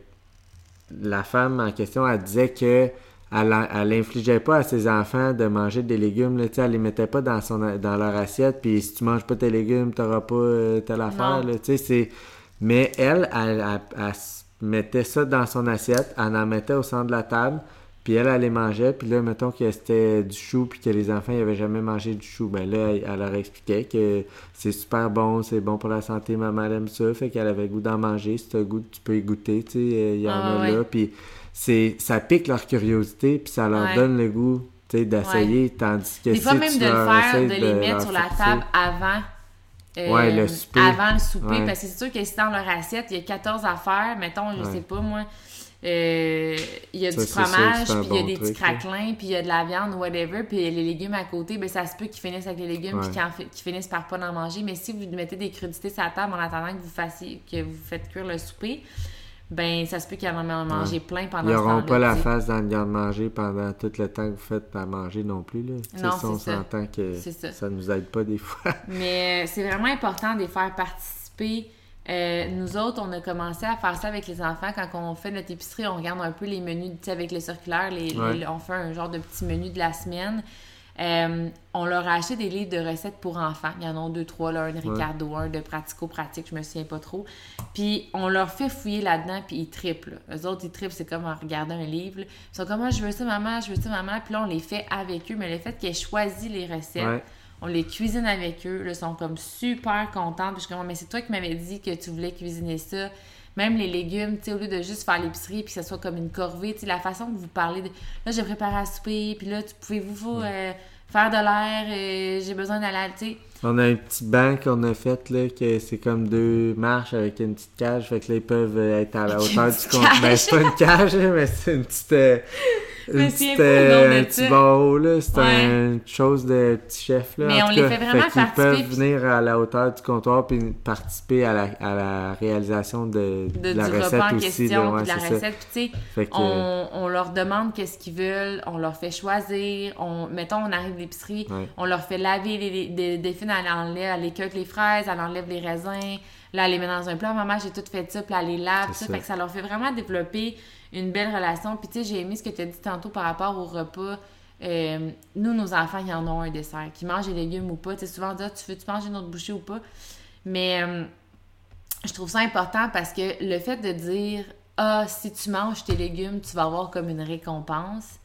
la femme en question, elle disait que elle, a- elle infligeait pas à ses enfants de manger des légumes, là, tu elle les mettait pas dans son dans leur assiette, puis si tu manges pas tes légumes, t'auras pas euh, telle affaire, tu c'est... Mais elle, elle, elle- elle s- mettait ça dans son assiette, elle en mettait au centre de la table, puis elle, elle les mangeait, puis là, mettons que c'était du chou, puis que les enfants n'avaient jamais mangé du chou, ben là, elle, elle leur expliquait que c'est super bon, c'est bon pour la santé, maman elle aime ça, fait qu'elle avait le goût d'en manger, si le goût, tu peux y goûter, tu sais, il y en Ah, a ouais. là, puis c'est, ça pique leur curiosité, puis ça leur Ouais. donne le goût, tu sais, d'essayer, tandis que Des si fois, même tu de le faire, de les mettre sur la table avant. Euh, Ouais, le souper. Avant le souper. Ouais. Parce que c'est sûr que si dans leur assiette, il y a 14 affaires, mettons, je Ouais. sais pas moi, euh, il y a Ça, du fromage, puis il y a des petits truc, craquelins, puis il y a de la viande, whatever, puis il y a les légumes à côté, ben ça se peut qu'ils finissent avec les légumes, puis qu'ils finissent par pas en manger. Mais si vous mettez des crudités sur la table en attendant que vous fassiez, que vous faites cuire le souper, ben ça se peut qu'ils en aient mangé plein pendant Ils n'auront pas la face dans le garde-manger pendant tout le temps que vous faites à manger non plus. Là. Non, ça, on s'entend que ça. ça nous aide pas des fois. Mais euh, c'est vraiment important de les faire participer. Euh, nous autres, on a commencé à faire ça avec les enfants. Quand on fait notre épicerie, on regarde un peu les menus, tu sais, avec le circulaire, les, Ouais. les- on fait un genre de petit menu de la semaine. Euh, on leur a acheté des livres de recettes pour enfants. Il y en a deux, trois, là, un de Ricardo, un de pratico-pratique, je me souviens pas trop. Puis on leur fait fouiller là-dedans, puis ils triplent. Eux autres, ils triplent, c'est comme en regardant un livre. là. Ils sont comme, Ah, je veux ça, maman, je veux ça, maman. Puis là, on les fait avec eux. Mais le fait qu'ils aient choisi les recettes, Ouais. on les cuisine avec eux. Ils sont comme super contents. Puis je suis comme, mais c'est toi qui m'avais dit que tu voulais cuisiner ça. Même les légumes, tu au lieu de juste faire l'épicerie puis que ce soit comme une corvée, tu la façon que vous parlez de là, j'ai préparé à souper, puis là, tu pouvez-vous euh, faire de l'air, euh, j'ai besoin d'aller, tu sais. On a un petit banc qu'on a fait, là, que c'est comme deux marches avec une petite cage. Fait que là, ils peuvent être à la hauteur du compte. Ben, c'est pas une cage, mais c'est une petite. euh, une petite, euh, un petit bowl, là. C'est Ouais. une chose de petit chef, là. Mais en on les cas. fait vraiment qu'ils participer, peuvent puis- venir à la hauteur du comptoir puis participer à la, à la réalisation de, De, de la du recette repas en aussi, question. Ouais, de la recette. Puis tu sais, Fait que, on, on leur demande qu'est-ce qu'ils veulent, on leur fait choisir, on, mettons, on arrive à l'épicerie, Ouais. on leur fait laver les, les, des, des elle enlève, elle écueille les fraises, elle enlève les raisins, là, elle les met dans un plat, maman, j'ai tout fait ça, puis elle les lave, ça. ça. Fait que ça leur fait vraiment développer une belle relation. Puis tu sais, j'ai aimé ce que tu as dit tantôt par rapport au repas. Euh, nous, nos enfants, ils en ont un dessert. Qu'ils mangent les légumes ou pas. Tu sais, souvent, on dit, Ah, tu veux-tu manger une autre bouchée ou pas? Mais euh, je trouve ça important parce que le fait de dire Ah, si tu manges tes légumes, tu vas avoir comme une récompense.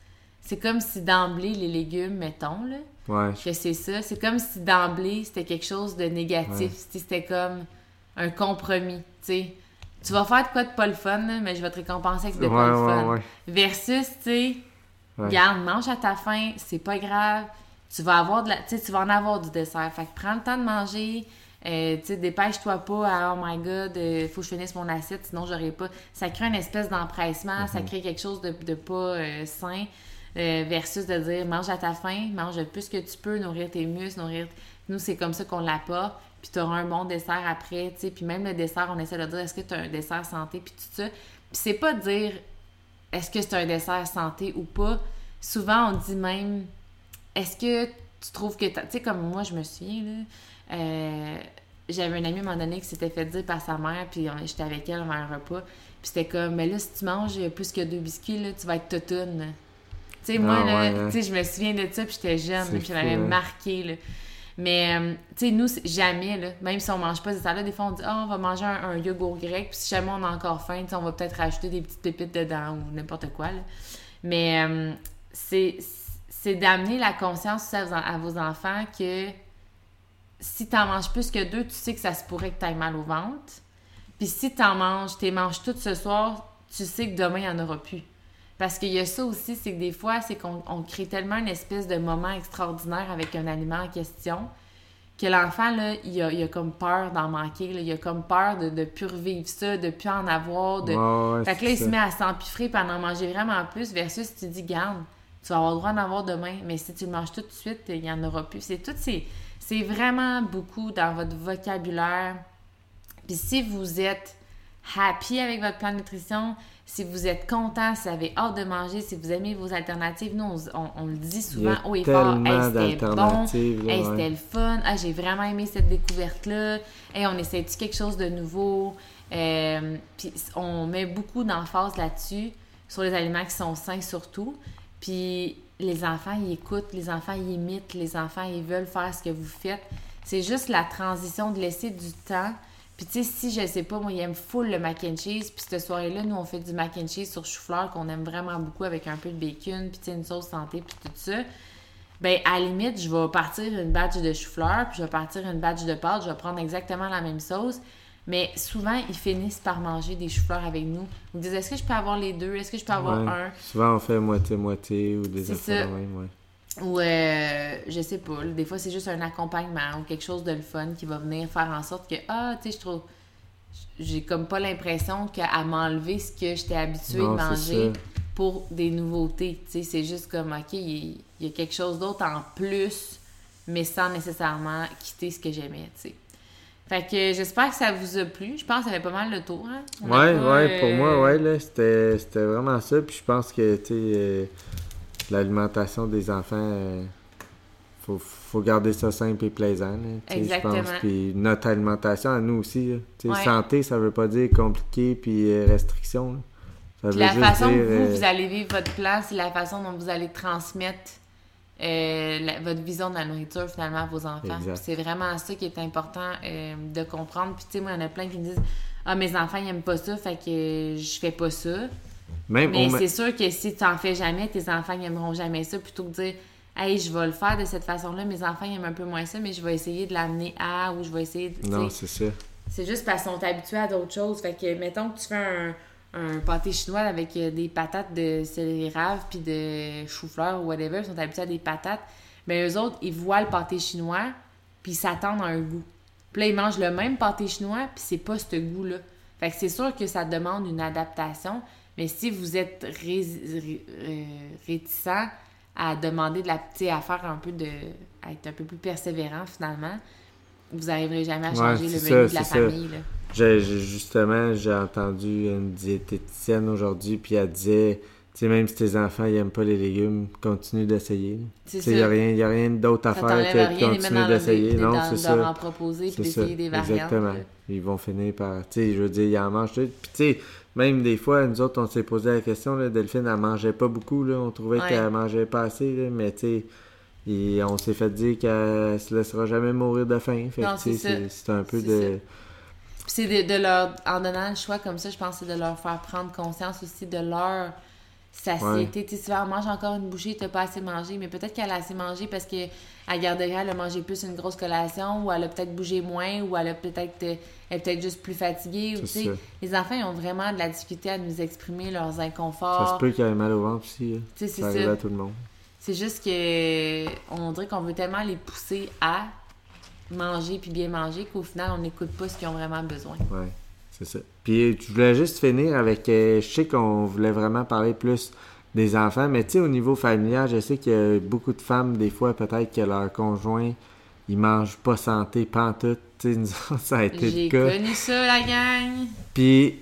C'est comme si d'emblée, les légumes, mettons, là, ouais, que c'est ça. C'est comme si d'emblée, c'était quelque chose de négatif. Ouais. C'était comme un compromis, tu sais. Tu vas faire de quoi de pas le fun, là, mais je vais te récompenser avec de ouais, pas le fun. ouais. Versus, tu sais, garde, mange à ta faim, c'est pas grave. Tu vas avoir de la, tu vas en avoir du dessert. Fait que prends le temps de manger. Euh, tu sais, dépêche-toi pas à oh my god, euh, faut que je finisse mon assiette, sinon j'aurai pas. Ça crée une espèce d'empressement, ça crée quelque chose de, de pas euh, sain. Euh, versus de dire mange à ta faim, mange le plus que tu peux, nourrir tes muscles, nourrir. Nous, c'est comme ça qu'on l'apporte. Puis tu auras un bon dessert après, tu sais. Puis même le dessert, on essaie de dire est-ce que tu as un dessert santé, puis tout ça. Puis c'est pas dire est-ce que c'est un dessert santé ou pas. Souvent, on dit même est-ce que tu trouves que. Tu sais, comme moi, je me souviens, là. euh, J'avais un ami à un moment donné qui s'était fait dire par sa mère, puis j'étais avec elle avant un repas. Puis c'était comme, mais là, si tu manges plus que deux biscuits, là, tu vas être totoune. Tu sais, moi, Ah, là, ouais, hein. je me souviens de ça, puis j'étais jeune, puis ça m'avait hein. marqué, là. Mais, euh, tu sais, nous, jamais, là, même si on mange pas ces là des fois, on dit, ah, on va manger un, un yogourt grec, puis si jamais on a encore faim, on va peut-être rajouter des petites pépites dedans ou n'importe quoi, là. Mais euh, c'est c'est d'amener la conscience aussi à vos, à vos enfants que si t'en manges plus que deux, tu sais que ça se pourrait que t'ailles mal au ventre. Puis si t'en manges, t'es manges toutes ce soir, tu sais que demain, il n'y en aura plus. Parce qu'il y a ça aussi, c'est que des fois, c'est qu'on on crée tellement une espèce de moment extraordinaire avec un aliment en question que l'enfant, là, il a, il a comme peur d'en manquer. là. Il a comme peur de ne plus revivre ça, de plus en avoir. De... Ouais, ouais, Fait que là, il se met à s'empiffrer et à en manger vraiment plus versus si tu dis, garde, tu vas avoir le droit d'en avoir demain, mais si tu le manges tout de suite, il n'y en aura plus. C'est tout, c'est, c'est vraiment beaucoup dans votre vocabulaire. Puis si vous êtes happy avec votre plan de nutrition, si vous êtes content, si vous avez hâte de manger, si vous aimez vos alternatives, nous, on, on- on le dit souvent haut et fort, hey, c'était bon, Hey, ouais. c'était le fun. Ah, j'ai vraiment aimé cette découverte-là. Hey, on essaie-tu quelque chose de nouveau? Euh, Puis on met beaucoup d'emphase là-dessus, sur les aliments qui sont sains surtout. Puis les enfants, ils écoutent, les enfants, ils imitent, les enfants, ils veulent faire ce que vous faites. C'est juste la transition de laisser du temps. Puis tu sais, si je sais pas, moi, ils aiment full le mac and cheese. Puis cette soirée-là, nous, on fait du mac and cheese sur chou-fleur qu'on aime vraiment beaucoup avec un peu de bacon, puis tu sais, une sauce santé, puis tout ça ben à la limite, je vais partir une batch de chou-fleur, puis je vais partir une batch de pâtes, je vais prendre exactement la même sauce. Mais souvent, ils finissent par manger des choux-fleurs avec nous. Ils me disent Est-ce que je peux avoir les deux? Est-ce que je peux avoir Ouais. un? Souvent, on fait moitié-moitié ou des affaires ça. de même, ouais. Ou euh, je sais pas, des fois c'est juste un accompagnement ou quelque chose de le fun qui va venir faire en sorte que Ah, tu sais, je trouve. J'ai comme pas l'impression qu'à m'enlever ce que j'étais habituée Non, de manger pour des nouveautés. Tu sais, c'est juste comme, OK, il y, a quelque chose d'autre en plus, mais sans nécessairement quitter ce que j'aimais, tu sais. Fait que j'espère que ça vous a plu. Je pense que ça fait pas mal le tour, hein? Ouais, pour euh, moi, ouais, là, c'était c'était vraiment ça. Puis je pense que, tu sais, euh, l'alimentation des enfants, euh, faut, faut garder ça simple et plaisant, là, pense. Exactement. Puis notre alimentation à nous aussi, Ouais. santé, ça veut pas dire compliqué puis euh, restriction, là. Ça Puis veut la juste façon dire, que vous, euh, vous allez vivre votre plan, c'est la façon dont vous allez transmettre euh, la- votre vision de la nourriture finalement à vos enfants. C'est vraiment ça qui est important euh, de comprendre. Puis tu sais, moi, il y en a plein qui me disent Ah, mes enfants, ils aiment pas ça, fait que je fais pas ça. Même Mais on c'est sûr que si tu en fais jamais, tes enfants ils aimeront jamais ça plutôt que de dire Hey, je vais le faire de cette façon-là, mes enfants aiment un peu moins ça, mais je vais essayer de l'amener à ou je vais essayer de. Non, c'est ça. C'est juste parce qu'ils sont habitués à d'autres choses. Fait que, mettons que tu fais un, un pâté chinois avec euh, des patates de céleri rave puis de chou-fleur ou whatever, ils sont habitués à des patates. Mais eux autres, ils voient le pâté chinois puis ils s'attendent à un goût. Puis là, ils mangent le même pâté chinois puis c'est pas ce goût-là. Fait que c'est sûr que ça demande une adaptation. Mais si vous êtes euh, réticent à demander de la petite à faire un peu de. à être un peu plus persévérant finalement, vous n'arriverez jamais à changer le menu de la famille. Justement, j'ai entendu une diététicienne aujourd'hui, puis elle disait, tu sais, même si tes enfants n'aiment pas les légumes, continue d'essayer. Il n'y a rien, y a rien d'autre à faire que de continuer d'essayer. Non, c'est ça. en proposer, puis d'essayer des variantes. Exactement. Ils vont finir par, tu sais, je veux dire, ils en mangent tout. Puis tu sais, même des fois, nous autres, on s'est posé la question, là, Delphine, elle mangeait pas beaucoup, là. On trouvait qu'elle mangeait pas assez, là, mais tu sais on s'est fait dire qu'elle se laissera jamais mourir de faim. Fait c'est un peu de. C'est de, leur. En donnant le choix comme ça, je pense que c'est de leur faire prendre conscience aussi de leur satiété. Tu sais, souvent, mange encore une bouchée, t'as pas assez mangé, mais peut-être qu'elle a assez mangé parce qu'elle garderait, elle a mangé plus une grosse collation, ou elle a peut-être bougé moins, ou elle a peut-être elle est peut-être juste plus fatiguée. Ou, les enfants ils ont vraiment de la difficulté à nous exprimer leurs inconforts. Ça se peut qu'il y ait mal au ventre aussi. Hein. Ça arrive à tout le monde. C'est juste que on dirait qu'on veut tellement les pousser à manger puis bien manger qu'au final, on n'écoute pas ce qu'ils ont vraiment besoin. Ouais, c'est ça. Puis je voulais juste finir avec. Euh, je sais qu'on voulait vraiment parler plus des enfants, mais tu sais, au niveau familial, je sais qu'il y a beaucoup de femmes, des fois, peut-être que leur conjoint, ils mangent pas santé, pas tout. Tu sais, ça a été le cas. J'ai connu ça, la gang. Puis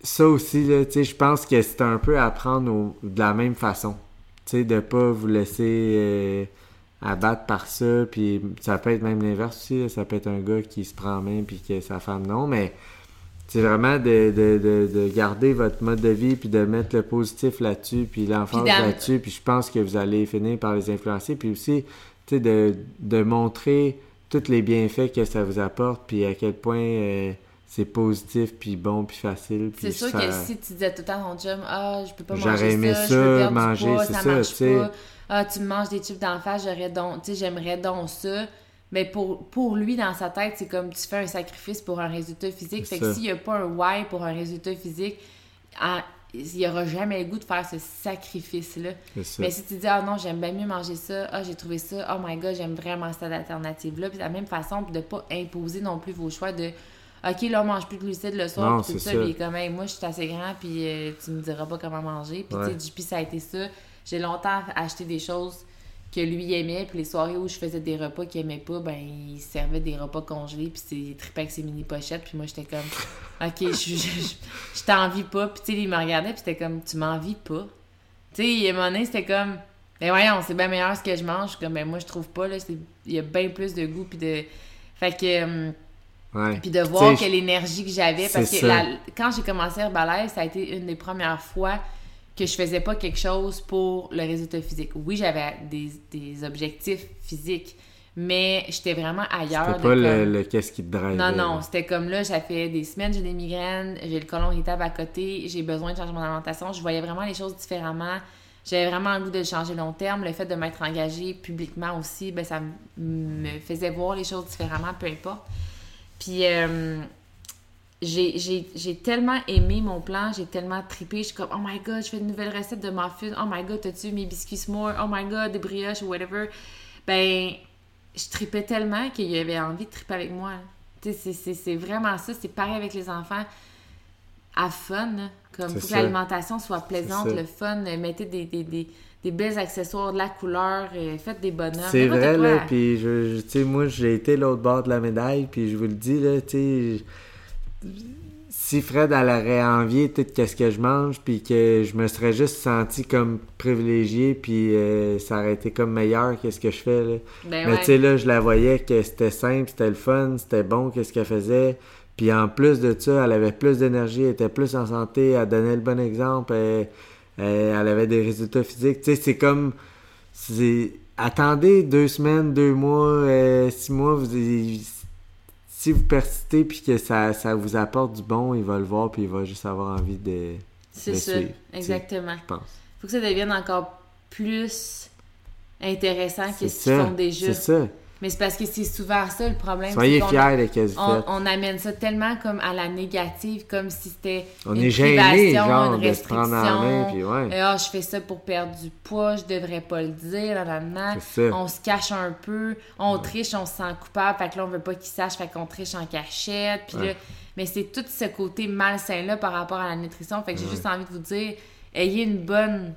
ça aussi, tu sais, je pense que c'est un peu à prendre de la même façon sais, de pas vous laisser euh, abattre par ça. Puis ça peut être même l'inverse aussi. Ça peut être un gars qui se prend en main puis que sa femme non. Mais c'est vraiment de, de, de, garder votre mode de vie puis de mettre le positif là-dessus puis l'enfance là-dessus. Puis je pense que vous allez finir par les influencer. Puis aussi, tu sais, de, de montrer tous les bienfaits que ça vous apporte puis à quel point... Euh, c'est positif, puis bon, puis facile. C'est sûr que si tu disais tout le temps à ton chum, ah, je peux pas manger aimé ça, je veux manger, c'est ça, tu sais. Ah, tu manges des tubes d'en face, j'aurais donc, tu sais, j'aimerais donc ça. Mais pour, pour lui, dans sa tête, c'est comme tu fais un sacrifice pour un résultat physique. Fait que s'il n'y a pas un why pour un résultat physique, il n'y aura jamais le goût de faire ce sacrifice-là. Mais si tu dis, ah non, j'aime bien mieux manger ça, ah, j'ai trouvé ça, oh my god, j'aime vraiment cette alternative-là. Puis de la même façon, de ne pas imposer non plus vos choix de OK, là, on mange plus de glucides le soir, puis tout ça. Puis quand même, moi, je suis assez grand, puis euh, tu me diras pas comment manger. Puis, tu sais, JP, ça a été ça. J'ai longtemps acheté des choses que lui aimait, puis les soirées où je faisais des repas qu'il aimait pas, ben, il servait des repas congelés, puis c'est trippé avec ses mini pochettes, puis moi, j'étais comme, OK, je, je, t'envie pas. Puis, tu sais, il me regardait, puis c'était comme, tu m'envies pas. Tu sais, un moment c'était comme, ben voyons, c'est bien meilleur ce que je mange. Comme, ben moi, je trouve pas, là, il y a bien plus de goût, puis de. Fait que. Hum, puis de voir quelle énergie que j'avais. Parce que quand j'ai commencé Herbalife, ça a été une des premières fois que je faisais pas quelque chose pour le résultat physique. Oui, j'avais des, objectifs physiques, mais j'étais vraiment ailleurs. C'était pas le, qu'est-ce qui te drive. Non, non, c'était comme là, ça fait des semaines, j'ai des migraines, j'ai le colon irritable à côté, j'ai besoin de changer mon alimentation. Je voyais vraiment les choses différemment. J'avais vraiment envie de changer long terme. Le fait de m'être engagée publiquement aussi, ben, ça me faisait voir les choses différemment, peu importe. Puis euh, j'ai tellement aimé mon plan, j'ai tellement trippé. Je suis comme, oh my god, je fais une nouvelle recette de muffins. Oh my god, t'as-tu mes biscuits s'more? Oh my god, des brioches ou whatever. Ben, je tripais tellement qu'il avait envie de tripper avec moi. C'est vraiment ça. C'est pareil avec les enfants. À fun, comme pour que l'alimentation soit plaisante, le fun. Mettez des, des, des des belles accessoires, de la couleur, euh, faites des bonheurs. C'est vrai, là, puis je, tu sais, moi, j'ai été l'autre bord de la médaille, puis je vous le dis, là, tu sais, si Fred elle aurait envié tout ce que je mange, puis que je me serais juste senti comme privilégié, puis euh, ça aurait été comme meilleur que ce que je fais, là. Ben Mais tu sais, là, je la voyais que c'était simple, c'était le fun, c'était bon, qu'est-ce qu'elle faisait. Puis en plus de ça, elle avait plus d'énergie, elle était plus en santé, elle donnait le bon exemple, elle avait des résultats physiques. Tu sais, c'est comme. Attendez deux semaines, deux mois, euh, six mois, si vous persistez puis que ça, ça vous apporte du bon, il va le voir puis il va juste avoir envie de. C'est ça, exactement. Je pense. Faut que ça devienne encore plus intéressant que ce qu'ils font déjà. C'est ça. Mais c'est parce que c'est souvent ça le problème. Soyez fiers on, on amène ça tellement comme à la négative, comme si c'était On une est gêné, privation, genre, une de se prendre en main, restriction. puis ouais. Et, Ah, je fais ça pour perdre du poids, je devrais pas le dire, là, là, là. C'est ça. On se cache un peu, on triche, on se sent coupable, fait que là, on veut pas qu'ils sachent, fait qu'on triche en cachette, puis là... Mais c'est tout ce côté malsain-là par rapport à la nutrition, fait que j'ai juste envie de vous dire, ayez une bonne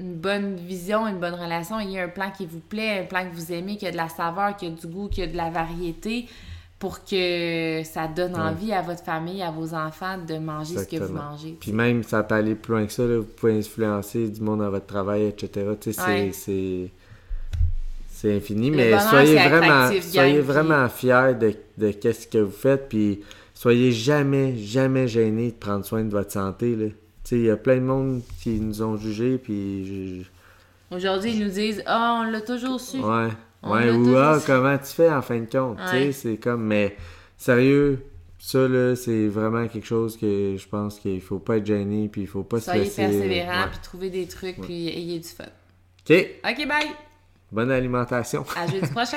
une bonne vision, une bonne relation, ayez un plan qui vous plaît, un plan que vous aimez, qui a de la saveur, qui a du goût, qui a de la variété, pour que ça donne Ouais. envie à votre famille, à vos enfants de manger ce que vous mangez. Puis même, ça peut aller plus loin que ça. là. Vous pouvez influencer du monde dans votre travail, etc. C'est- Ouais. c'est... C'est infini, Le mais bonheur, soyez vraiment, soyez vraiment fiers de, de qu'est-ce que vous faites, puis soyez jamais, jamais gênés de prendre soin de votre santé. là. Il y a plein de monde qui nous ont jugés, puis... je- Aujourd'hui, ils nous disent Ah, on l'a toujours su. Ouais. On Ouais, ou ah, su. comment tu fais en fin de compte. Tu Ouais. sais, c'est comme, mais sérieux, ça là, c'est vraiment quelque chose que je pense qu'il faut pas être gêné, puis il faut pas Soyez se laisser. persévérants, Ouais. puis trouvez des trucs, puis ayez du fun. Ok, OK, bye! bonne alimentation. À jeudi prochain!